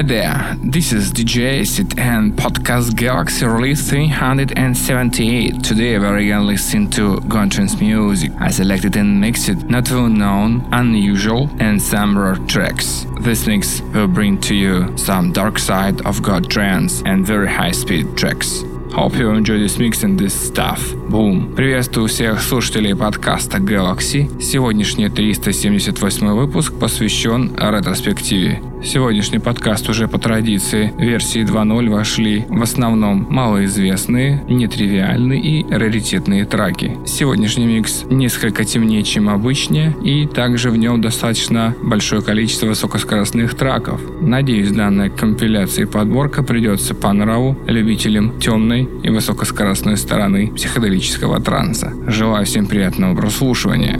Hi there, this is DJ Acid and Podcast Galaxy release 378. Today we're gonna listen to Gontrans music. I selected and mixed not well known, unusual, and some rare tracks. This mix will bring to you some dark side of God trance and very high speed tracks. Hope you enjoy this mix and this stuff. Boom. Приветствую всех слушателей подкаста Galaxy. Сегодняшний 378 выпуск посвящен ретроспективе. Сегодняшний подкаст уже по традиции версии 2.0 вошли в основном малоизвестные, нетривиальные и раритетные траки. Сегодняшний микс несколько темнее, чем обычнее, и также в нем достаточно большое количество высокоскоростных траков. Надеюсь, данная компиляция и подборка придется по нраву любителям темной и высокоскоростной стороны психоделического транса. Желаю всем приятного прослушивания.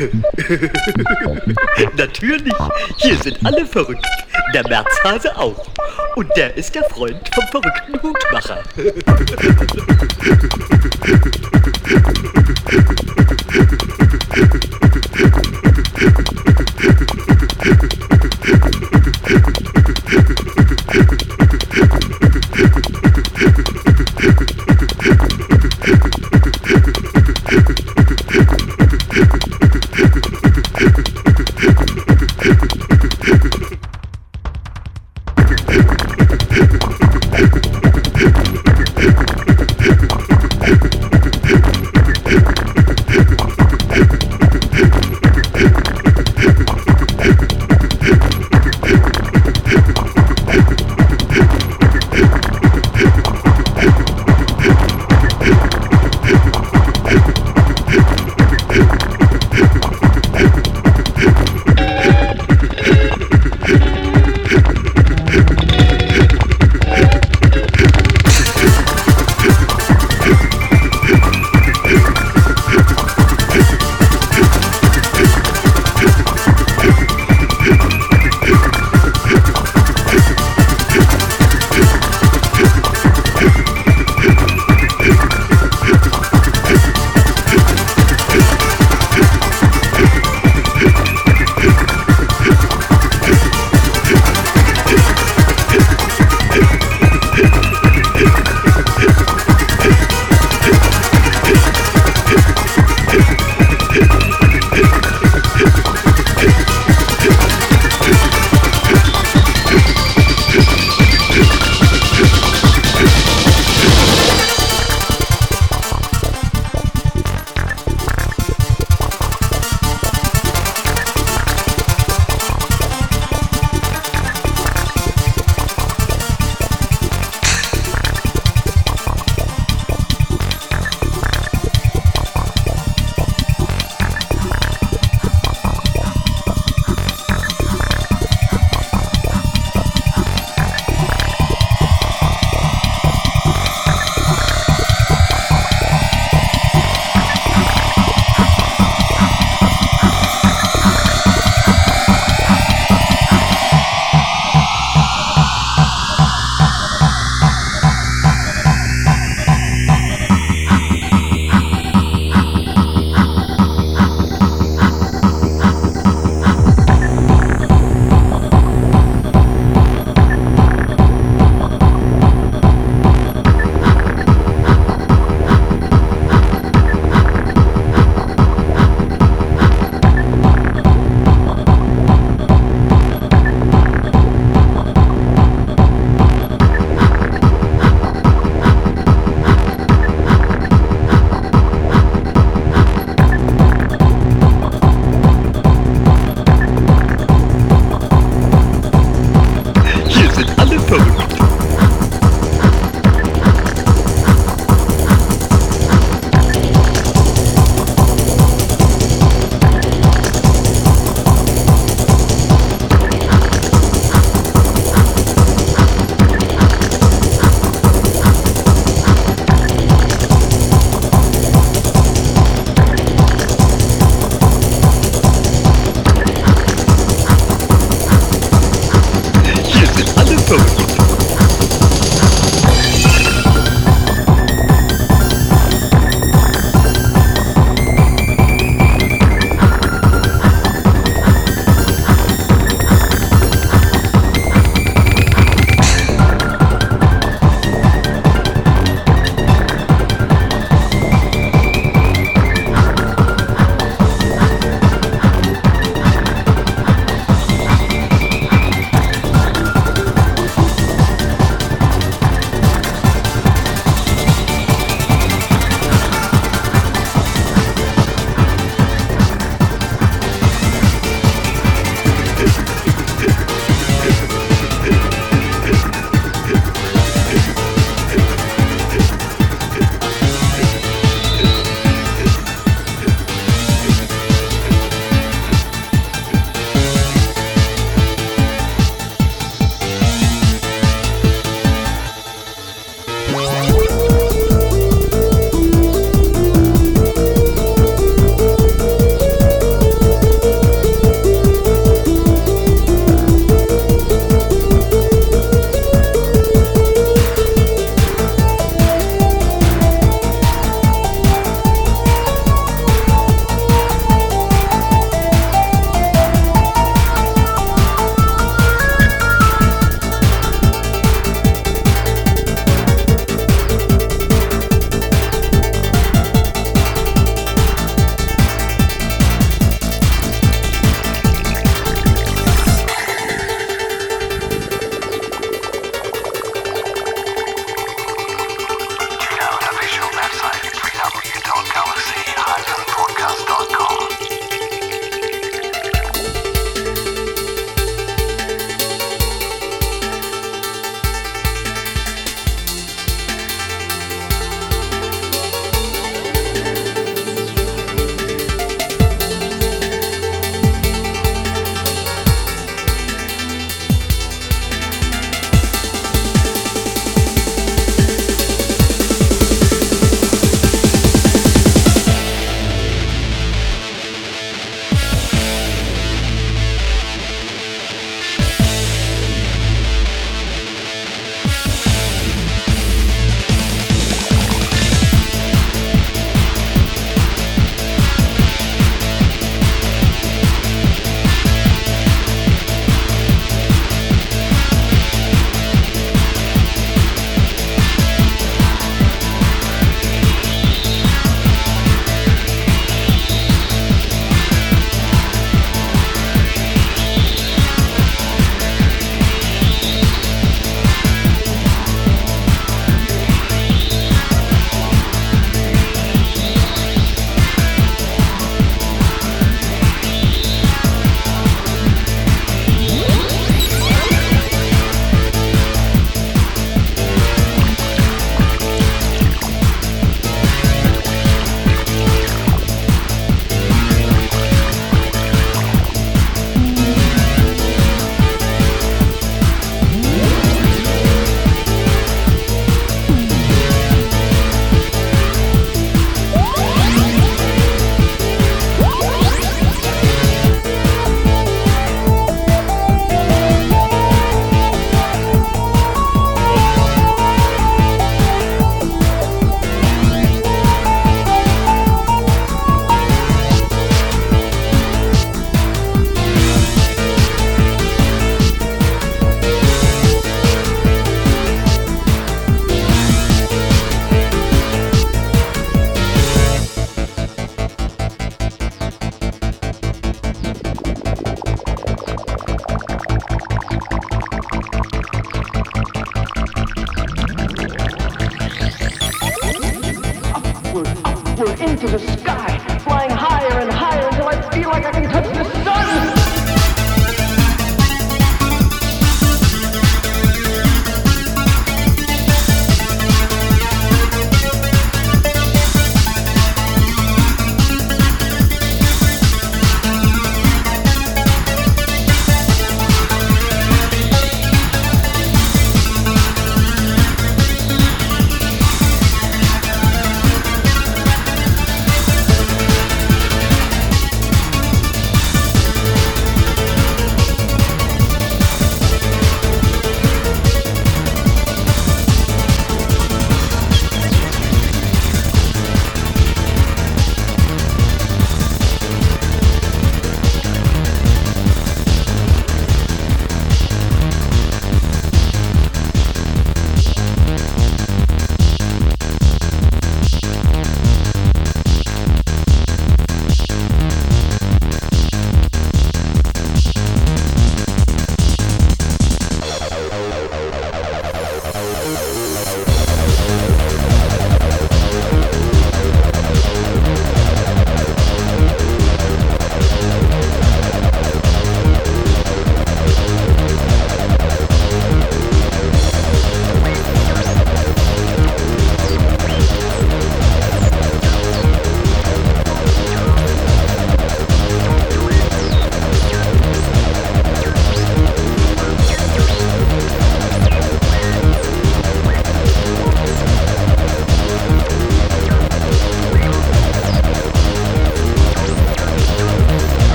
Natürlich, hier sind alle verrückt. Der Märzhase auch. Und der ist der Freund vom verrückten Hutmacher.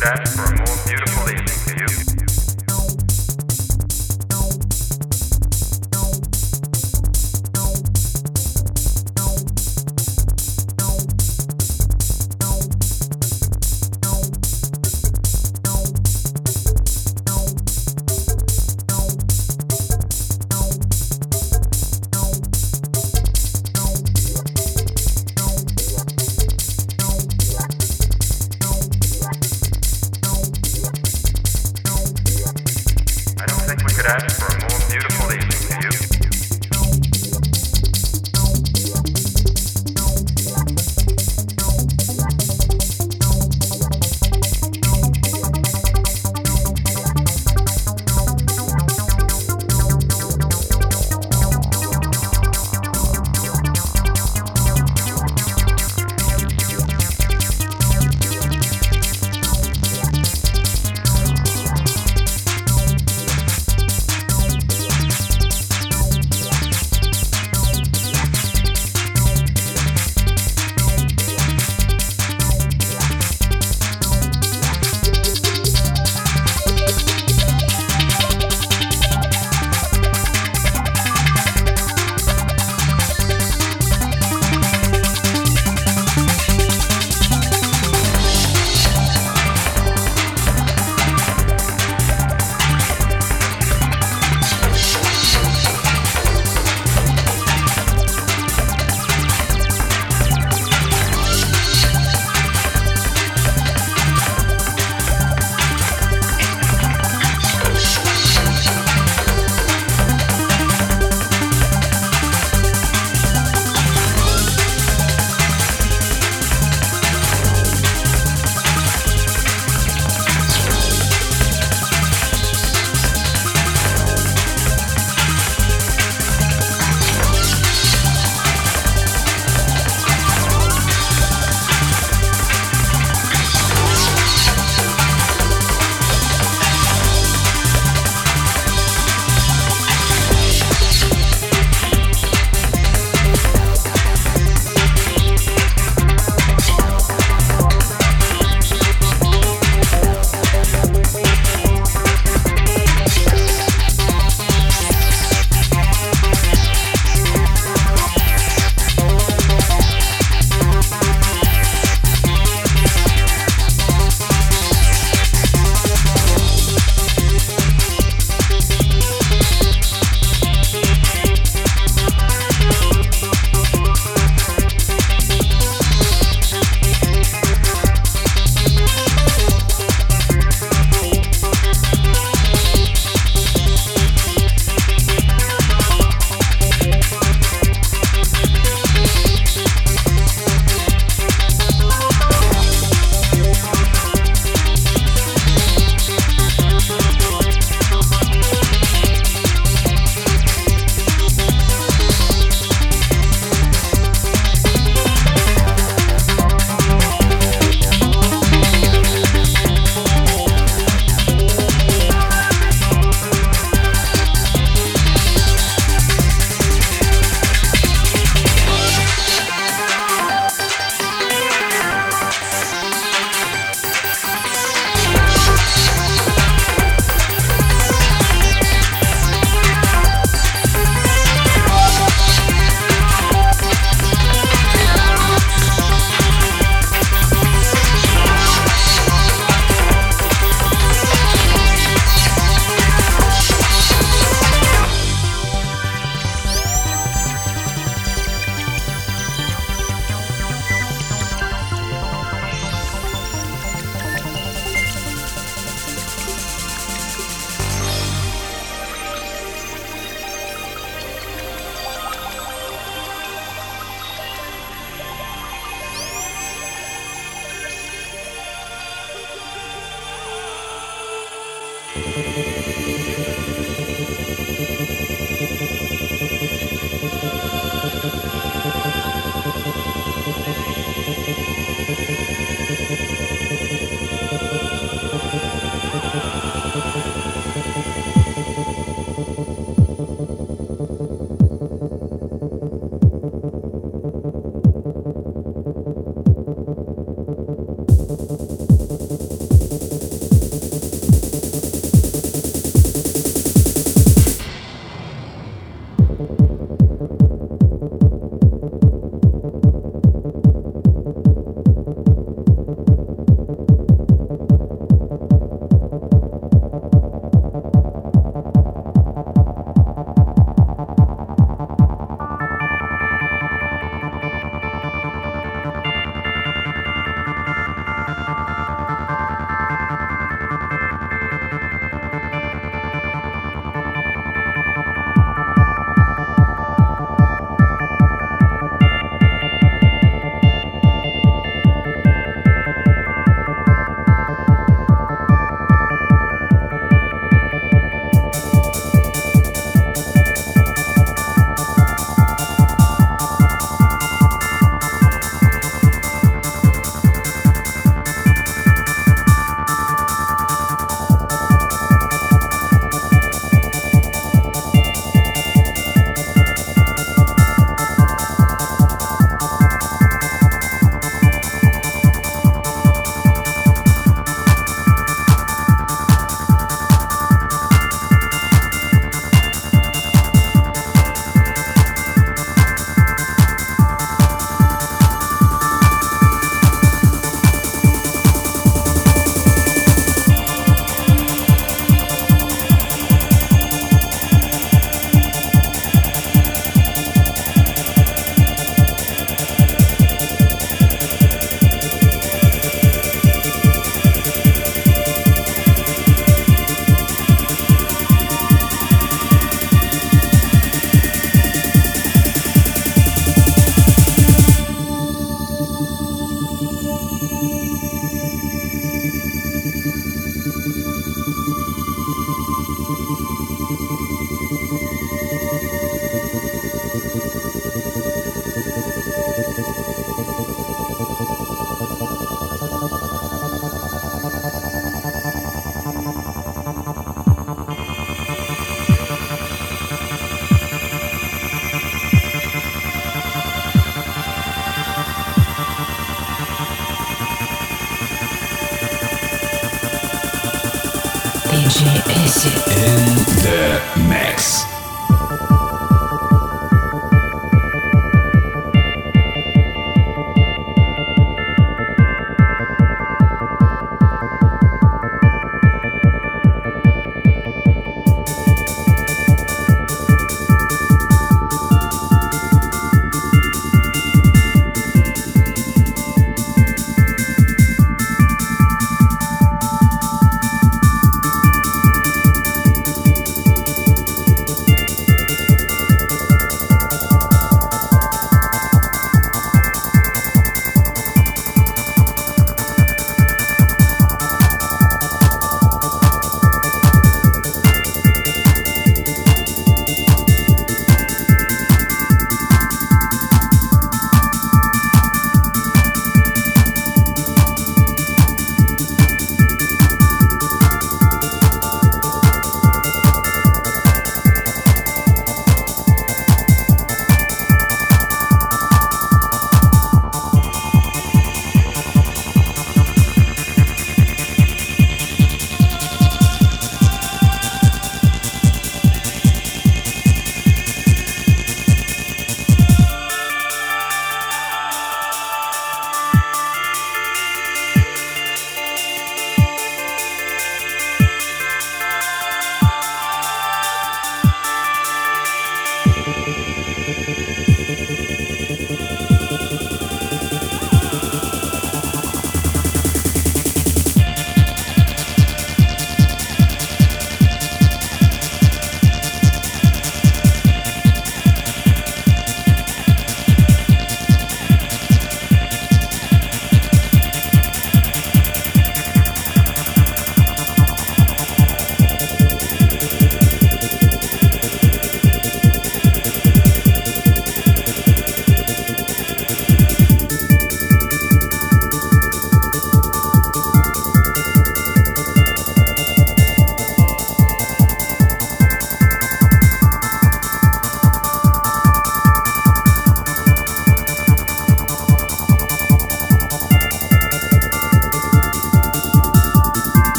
could ask for a more beautiful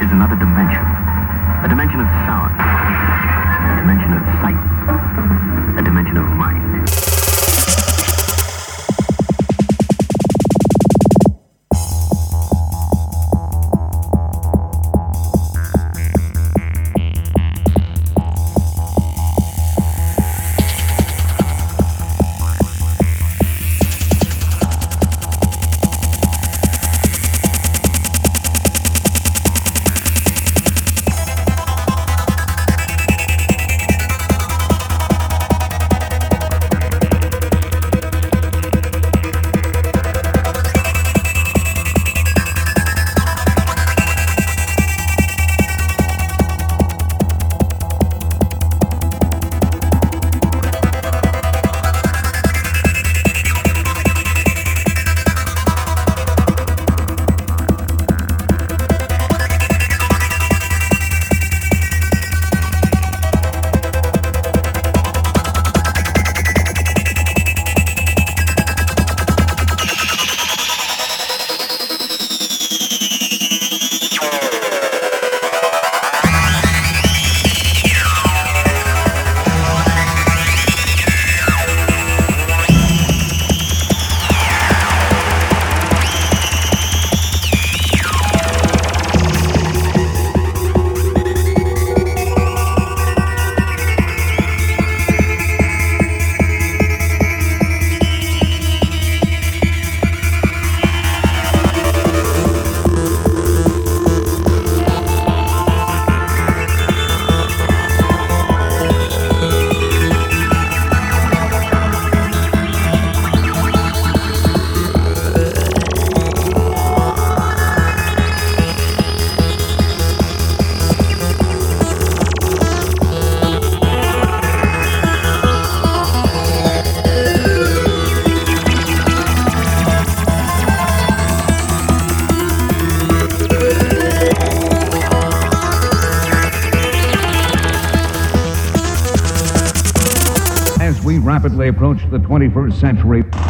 is another dimension. Approach the 21st century.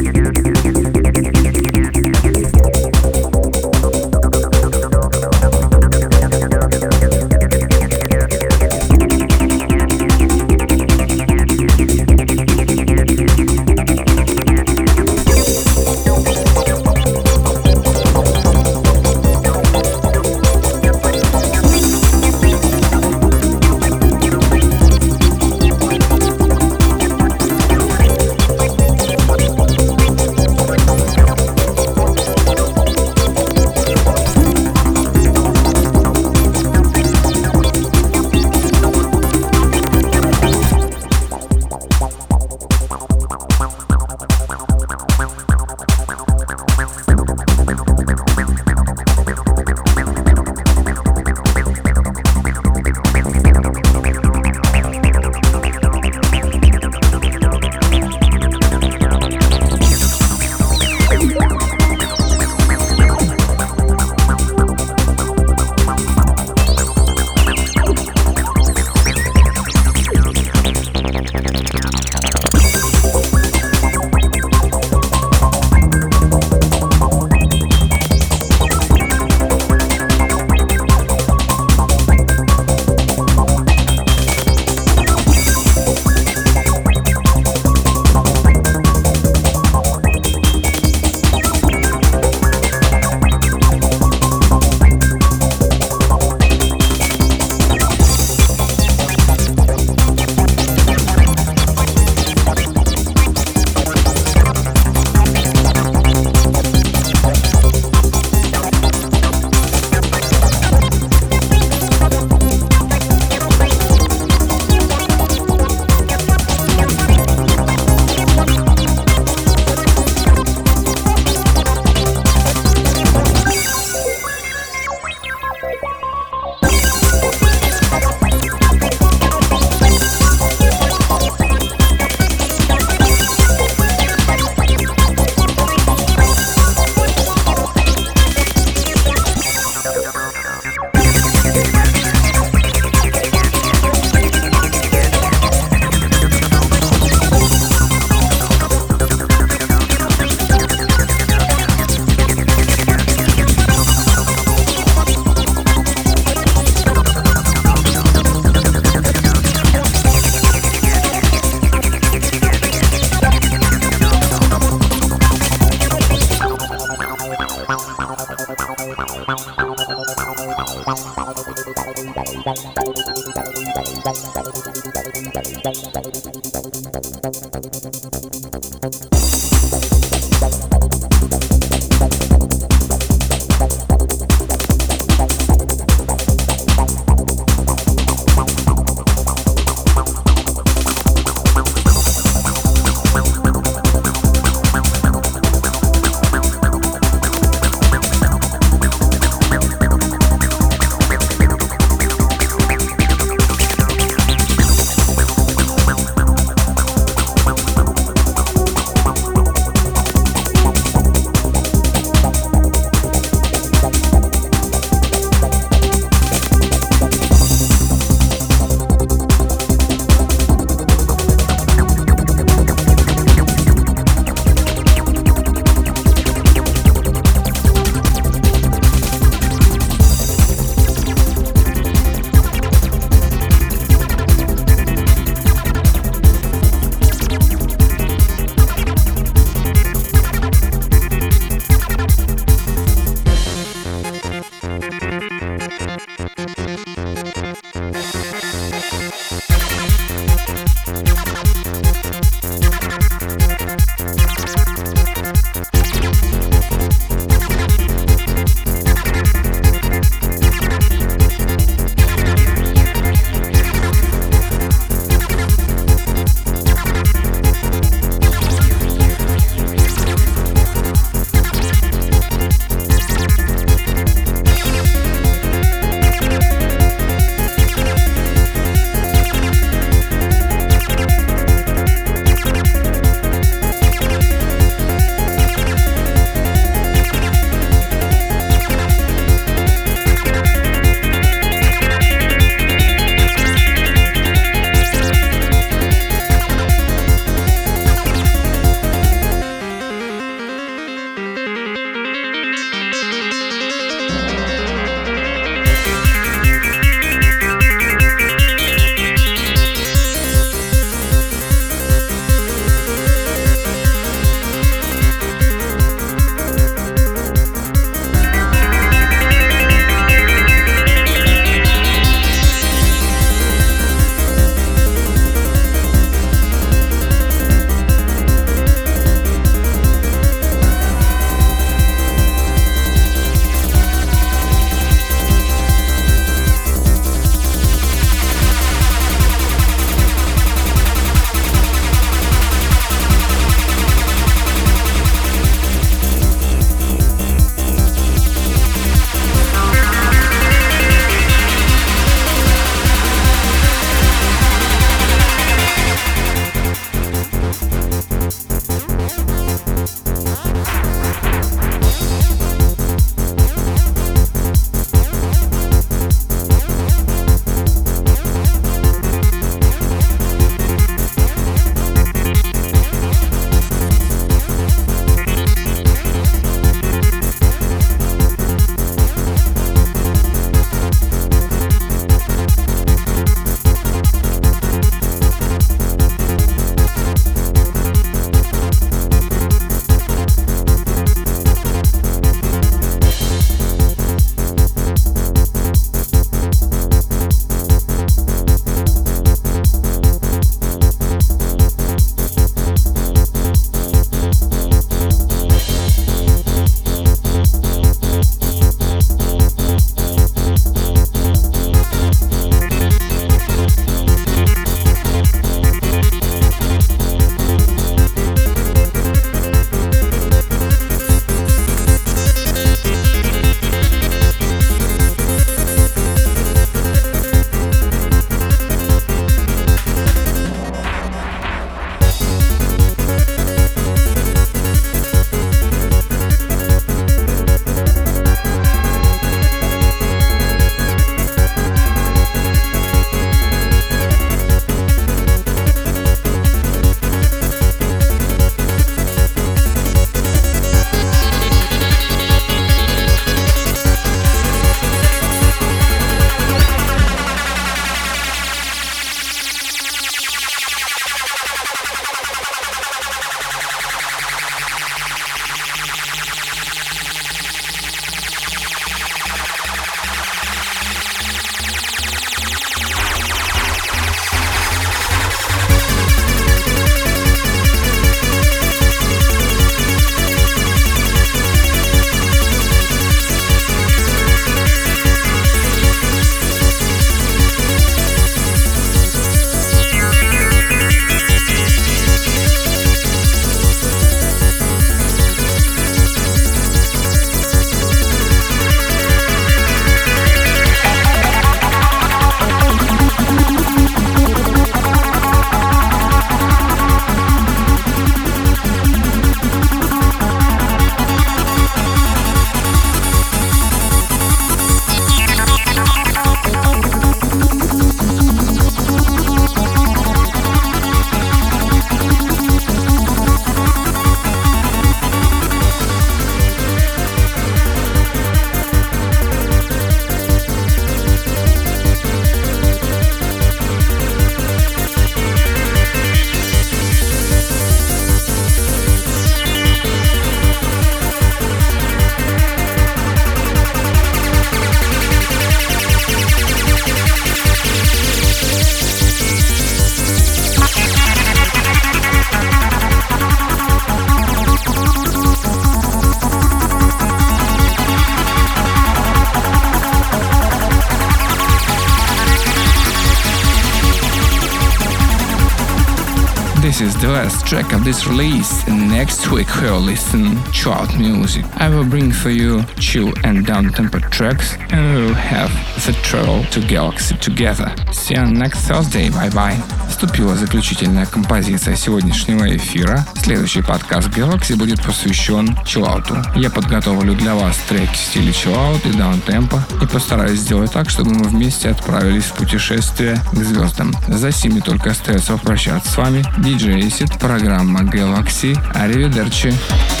Track of this release. and Next week we'll listen to out music. I will bring for you chill and down-tempo tracks and we'll have the travel to Galaxy together. See you next Thursday. Bye-bye. Вступила заключительная композиция сегодняшнего эфира. Следующий подкаст Galaxy будет посвящен чиллауту. Я подготовлю для вас треки в стиле чиллаут и даунтемпа и постараюсь сделать так, чтобы мы вместе отправились в путешествие к звездам. За сими только остается попрощаться с вами. DJ Acid, программа Galaxy. Аривидерчи. oscillating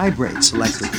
vibrates like the